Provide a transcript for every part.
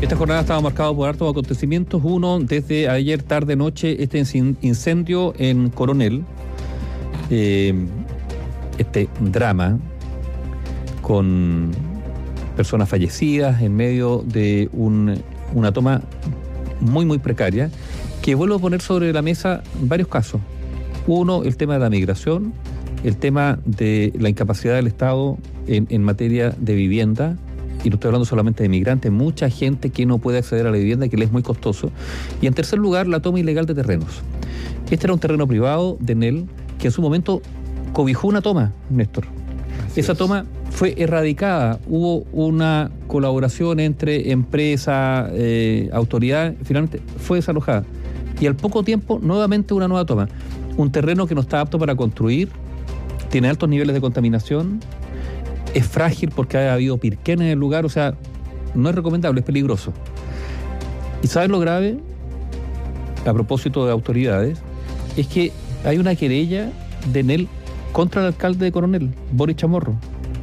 Esta jornada estaba marcada por hartos acontecimientos. Uno, desde ayer tarde noche, este incendio en Coronel. Eh, este drama con personas fallecidas en medio de una toma muy, muy precaria, que vuelvo a poner sobre la mesa varios casos. Uno, el tema de la migración, el tema de la incapacidad del Estado en materia de vivienda, y no estoy hablando solamente de migrantes, mucha gente que no puede acceder a la vivienda, que le es muy costoso. Y en tercer lugar, la toma ilegal de terrenos. Este era un terreno privado de NEL que en su momento cobijó una toma, Néstor. Esa toma fue erradicada, hubo una colaboración entre empresa, eh, autoridad, finalmente fue desalojada. Y al poco tiempo, nuevamente una nueva toma. Un terreno que no está apto para construir, tiene altos niveles de contaminación, es frágil porque ha habido pirquén en el lugar, o sea, no es recomendable, es peligroso. ¿Y sabes lo grave? A propósito de autoridades, es que hay una querella de NEL contra el alcalde de Coronel, Boris Chamorro,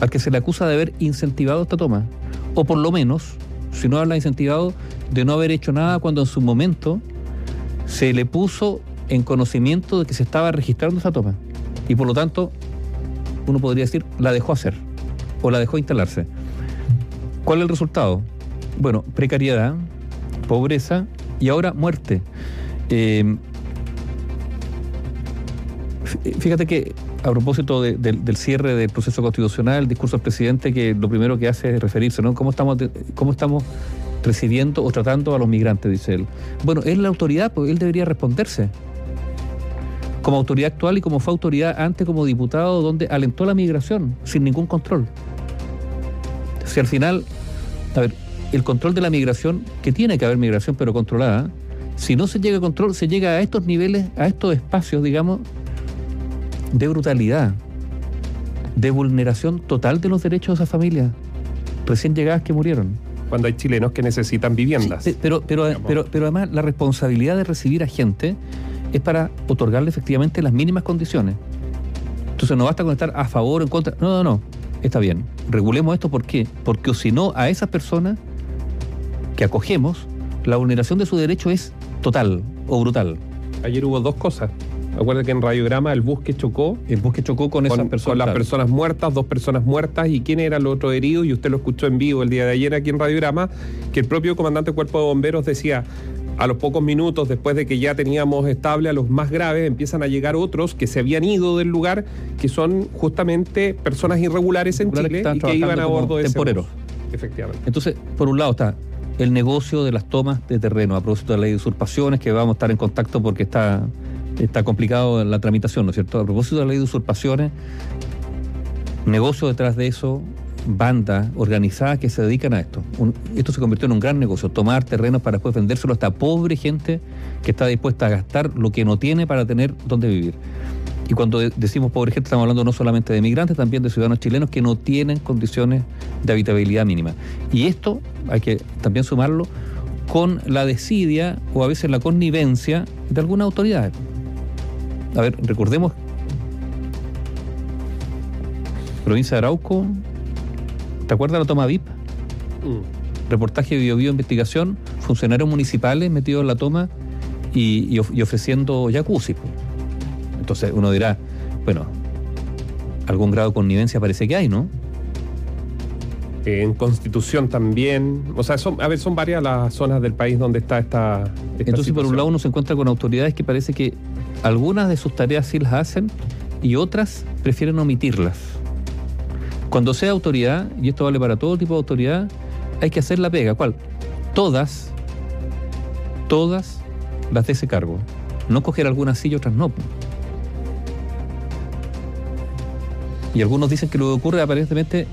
al que se le acusa de haber incentivado esta toma. O por lo menos, si no habla incentivado, de no haber hecho nada cuando en su momento se le puso en conocimiento de que se estaba registrando esa toma. Y por lo tanto, uno podría decir, la dejó hacer o la dejó instalarse. ¿Cuál es el resultado? Bueno, precariedad, pobreza y ahora muerte. Eh, fíjate que a propósito del cierre del proceso constitucional, el discurso del presidente que lo primero que hace es referirse, ¿no? ¿Cómo estamos, cómo estamos recibiendo o tratando a los migrantes? Dice él. Bueno, es la autoridad, pues él debería responderse. Como autoridad actual y como fue autoridad antes como diputado, donde alentó la migración sin ningún control. Si al final, a ver, el control de la migración, que tiene que haber migración pero controlada, si no se llega a control, se llega a estos niveles, a estos espacios, digamos, de brutalidad, de vulneración total de los derechos de esa familia recién llegadas que murieron. Cuando hay chilenos que necesitan viviendas. pero, pero, pero, pero además la responsabilidad de recibir a gente es para otorgarle efectivamente las mínimas condiciones. Entonces no basta con estar a favor o en contra. No, no, no. Está bien. Regulemos esto, ¿por qué? Porque si no, a esas personas que acogemos, la vulneración de su derecho es total o brutal. Ayer hubo dos cosas. Acuérdate que en radiograma el bus que chocó. El bus que chocó con, esas personas. Con las personas muertas, dos personas muertas. ¿Y quién era el otro herido? Y usted lo escuchó en vivo el día de ayer aquí en radiograma, que el propio comandante del Cuerpo de Bomberos decía. A los pocos minutos, después de que ya teníamos estable a los más graves, empiezan a llegar otros que se habían ido del lugar, que son justamente personas irregulares en Chile y que iban a bordo de temporeros. Efectivamente. Entonces, por un lado está el negocio de las tomas de terreno, a propósito de la ley de usurpaciones, que vamos a estar en contacto porque está está complicado la tramitación, ¿no es cierto? A propósito de la ley de usurpaciones, negocio detrás de eso, bandas organizadas que se dedican a esto. esto se convirtió en un gran negocio, tomar terrenos para después vendérselo hasta pobre gente que está dispuesta a gastar lo que no tiene para tener dónde vivir. Y cuando decimos pobre gente, estamos hablando no solamente de migrantes, también de ciudadanos chilenos que no tienen condiciones de habitabilidad mínima. Y esto hay que también sumarlo con la desidia o a veces la connivencia de algunas autoridades a ver, recordemos, provincia de Arauco, ¿te acuerdas la toma VIP? Mm. Reportaje de Bio, Investigación, funcionarios municipales metidos en la toma y, ofreciendo jacuzzi. Entonces uno dirá, bueno, algún grado de connivencia parece que hay, ¿no? en Constitución también. O sea, son, a ver, son varias las zonas del país donde está esta. Entonces, por un lado, uno se encuentra con autoridades que parece que algunas de sus tareas sí las hacen y otras prefieren omitirlas. Cuando sea autoridad, y esto vale para todo tipo de autoridad, hay que hacer la pega. ¿Cuál? Todas, todas las de ese cargo. No coger algunas sí y otras no. Y algunos dicen que lo que ocurre aparentemente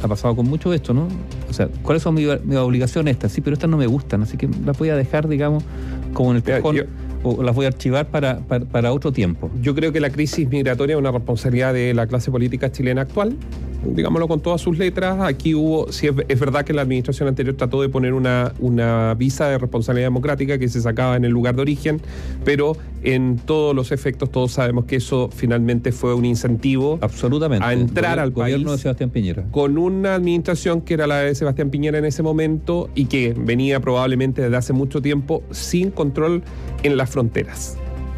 ha pasado con mucho esto, ¿no? O sea, ¿cuáles son mis, obligaciones estas? Sí, pero estas no me gustan, así que las voy a dejar, digamos, como en el cajón o las voy a archivar para, para, otro tiempo. Yo creo que la crisis migratoria es una responsabilidad de la clase política chilena actual, digámoslo con todas sus letras, aquí hubo, sí es, verdad que la administración anterior trató de poner una, una visa de responsabilidad democrática que se sacaba en el lugar de origen, pero en todos los efectos todos sabemos que eso finalmente fue un incentivo absolutamente a entrar al gobierno país de Sebastián Piñera con una administración que era la de Sebastián Piñera en ese momento y que venía probablemente desde hace mucho tiempo sin control en las fronteras.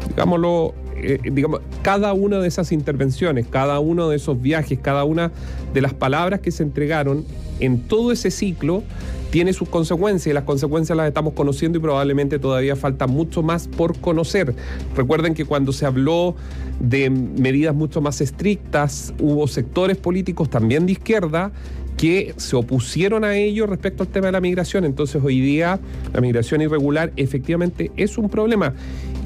Digámoslo eh, digamos, cada una de esas intervenciones, cada uno de esos viajes, cada una de las palabras que se entregaron en todo ese ciclo tiene sus consecuencias y las consecuencias las estamos conociendo y probablemente todavía falta mucho más por conocer. Recuerden que cuando se habló de medidas mucho más estrictas, hubo sectores políticos también de izquierda que se opusieron a ello respecto al tema de la migración. Entonces hoy día la migración irregular efectivamente es un problema.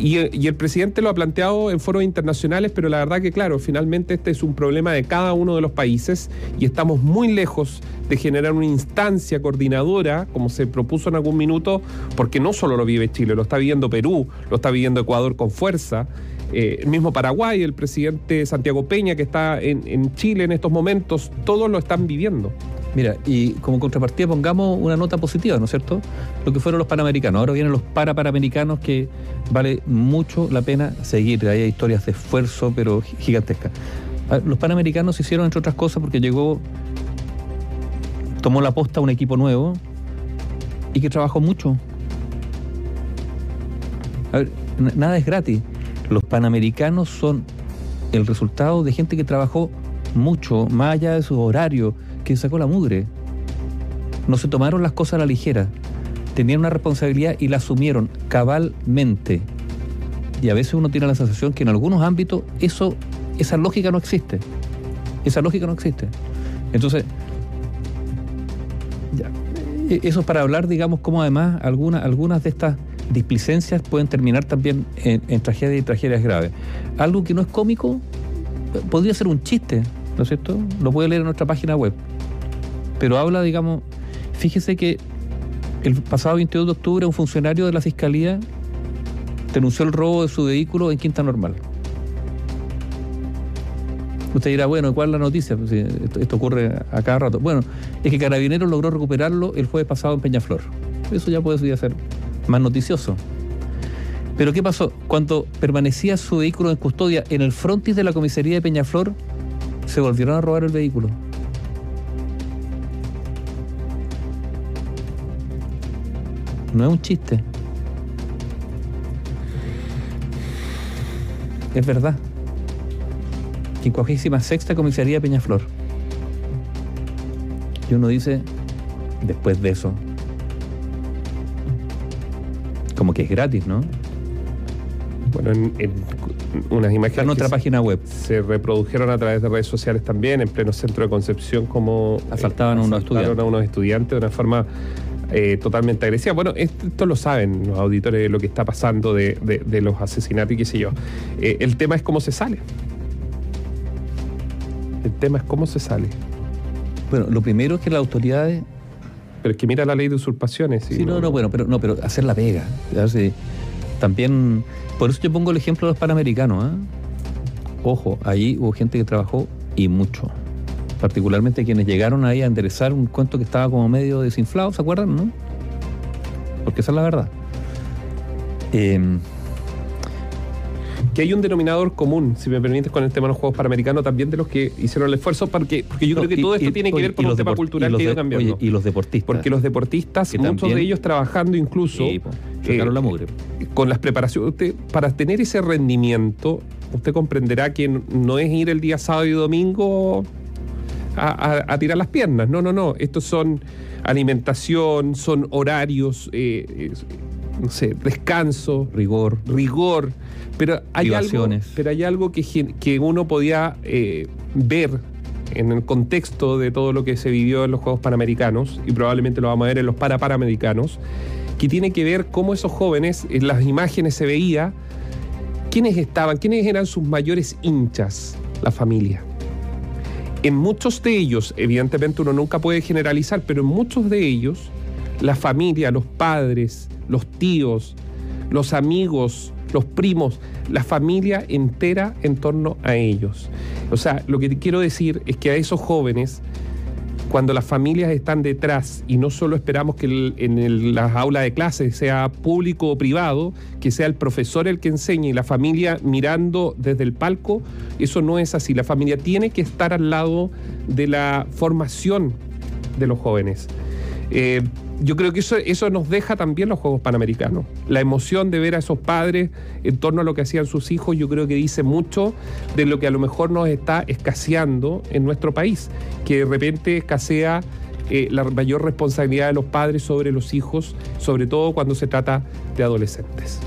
Y, el presidente lo ha planteado en foros internacionales, pero la verdad que claro, finalmente este es un problema de cada uno de los países y estamos muy lejos de generar una instancia coordinadora, como se propuso en algún minuto, porque no solo lo vive Chile, lo está viviendo Perú, lo está viviendo Ecuador con fuerza. Eh, el mismo Paraguay, el presidente Santiago Peña, que está en, Chile en estos momentos, todos lo están viviendo. Mira, y como contrapartida pongamos una nota positiva, ¿no es cierto? Lo que fueron los panamericanos. Ahora vienen los para-panamericanos que vale mucho la pena seguir. Hay historias de esfuerzo, pero gigantescas. Los panamericanos se hicieron, entre otras cosas, porque llegó, tomó la posta un equipo nuevo y que trabajó mucho. A ver, nada es gratis. Los panamericanos son el resultado de gente que trabajó mucho, más allá de su horario, que sacó la mugre. No se tomaron las cosas a la ligera. Tenían una responsabilidad y la asumieron cabalmente. Y a veces uno tiene la sensación que en algunos ámbitos eso, esa lógica no existe. Esa lógica no existe. Entonces, e, eso es para hablar, digamos, como además algunas, algunas de estas displicencias pueden terminar también en, en tragedias y tragedias graves. Algo que no es cómico podría ser un chiste, ¿no es cierto? Lo puede leer en nuestra página web. Pero habla, digamos, fíjese que el pasado 22 de octubre un funcionario de la Fiscalía denunció el robo de su vehículo en Quinta Normal. Usted dirá, bueno, ¿cuál es la noticia? Pues, esto, ocurre a cada rato. Bueno, es que Carabineros logró recuperarlo el jueves pasado en Peñaflor. Eso ya puede ser más noticioso. Pero ¿qué pasó? Cuando permanecía su vehículo en custodia en el frontis de la comisaría de Peñaflor, se volvieron a robar el vehículo. No es un chiste. Es verdad. 56 comisaría Peñaflor. Y uno dice, después de eso, como que es gratis, ¿no? Bueno, en, unas imágenes. en nuestra página web. Se reprodujeron a través de redes sociales también, en pleno centro de Concepción, como. Asaltaban a unos estudiantes. a unos estudiantes de una forma eh, totalmente agresiva. Bueno, esto, lo saben los auditores de lo que está pasando de, los asesinatos y qué sé yo. Eh, el tema es cómo se sale. El tema es cómo se sale. Bueno, lo primero es que las autoridades pero es que mira la ley de usurpaciones. Sí, no, no, bueno, pero no, pero hacer la pega. También, por eso yo pongo el ejemplo de los panamericanos. ¿ah? Ojo, ahí hubo gente que trabajó y mucho. Particularmente quienes llegaron ahí a enderezar un cuento que estaba como medio desinflado, ¿se acuerdan? ¿No? Porque esa es la verdad. Eh, que hay un denominador común, si me permites, con el tema de los Juegos Panamericanos, también de los que hicieron el esfuerzo, porque, porque yo creo que todo esto tiene que ver con un tema cultural que ha ido cambiando. y los deportistas. Porque los deportistas, muchos de ellos trabajando incluso... Eh, la mugre. Con las preparaciones, para tener ese rendimiento, usted comprenderá que no es ir el día sábado y domingo a, tirar las piernas. No, no, no. Estos son alimentación, son horarios, eh, no sé, descanso. Rigor. Rigor. Pero hay algo, pero hay algo que, que uno podía eh, ver en el contexto de todo lo que se vivió en los Juegos Panamericanos, y probablemente lo vamos a ver en los Parapanamericanos, que tiene que ver cómo esos jóvenes, en las imágenes se veía, quiénes estaban, quiénes eran sus mayores hinchas, la familia. En muchos de ellos, evidentemente uno nunca puede generalizar, pero en muchos de ellos, la familia, los padres, los tíos, los amigos, los primos, la familia entera en torno a ellos. O sea, lo que quiero decir es que a esos jóvenes cuando las familias están detrás y no solo esperamos que en las aulas de clase sea público o privado, que sea el profesor el que enseñe y la familia mirando desde el palco, eso no es así. La familia tiene que estar al lado de la formación de los jóvenes. Eh, yo creo que eso, eso nos deja también los Juegos Panamericanos. La emoción de ver a esos padres en torno a lo que hacían sus hijos, yo creo que dice mucho de lo que a lo mejor nos está escaseando en nuestro país, que de repente escasea eh, la mayor responsabilidad de los padres sobre los hijos, sobre todo cuando se trata de adolescentes.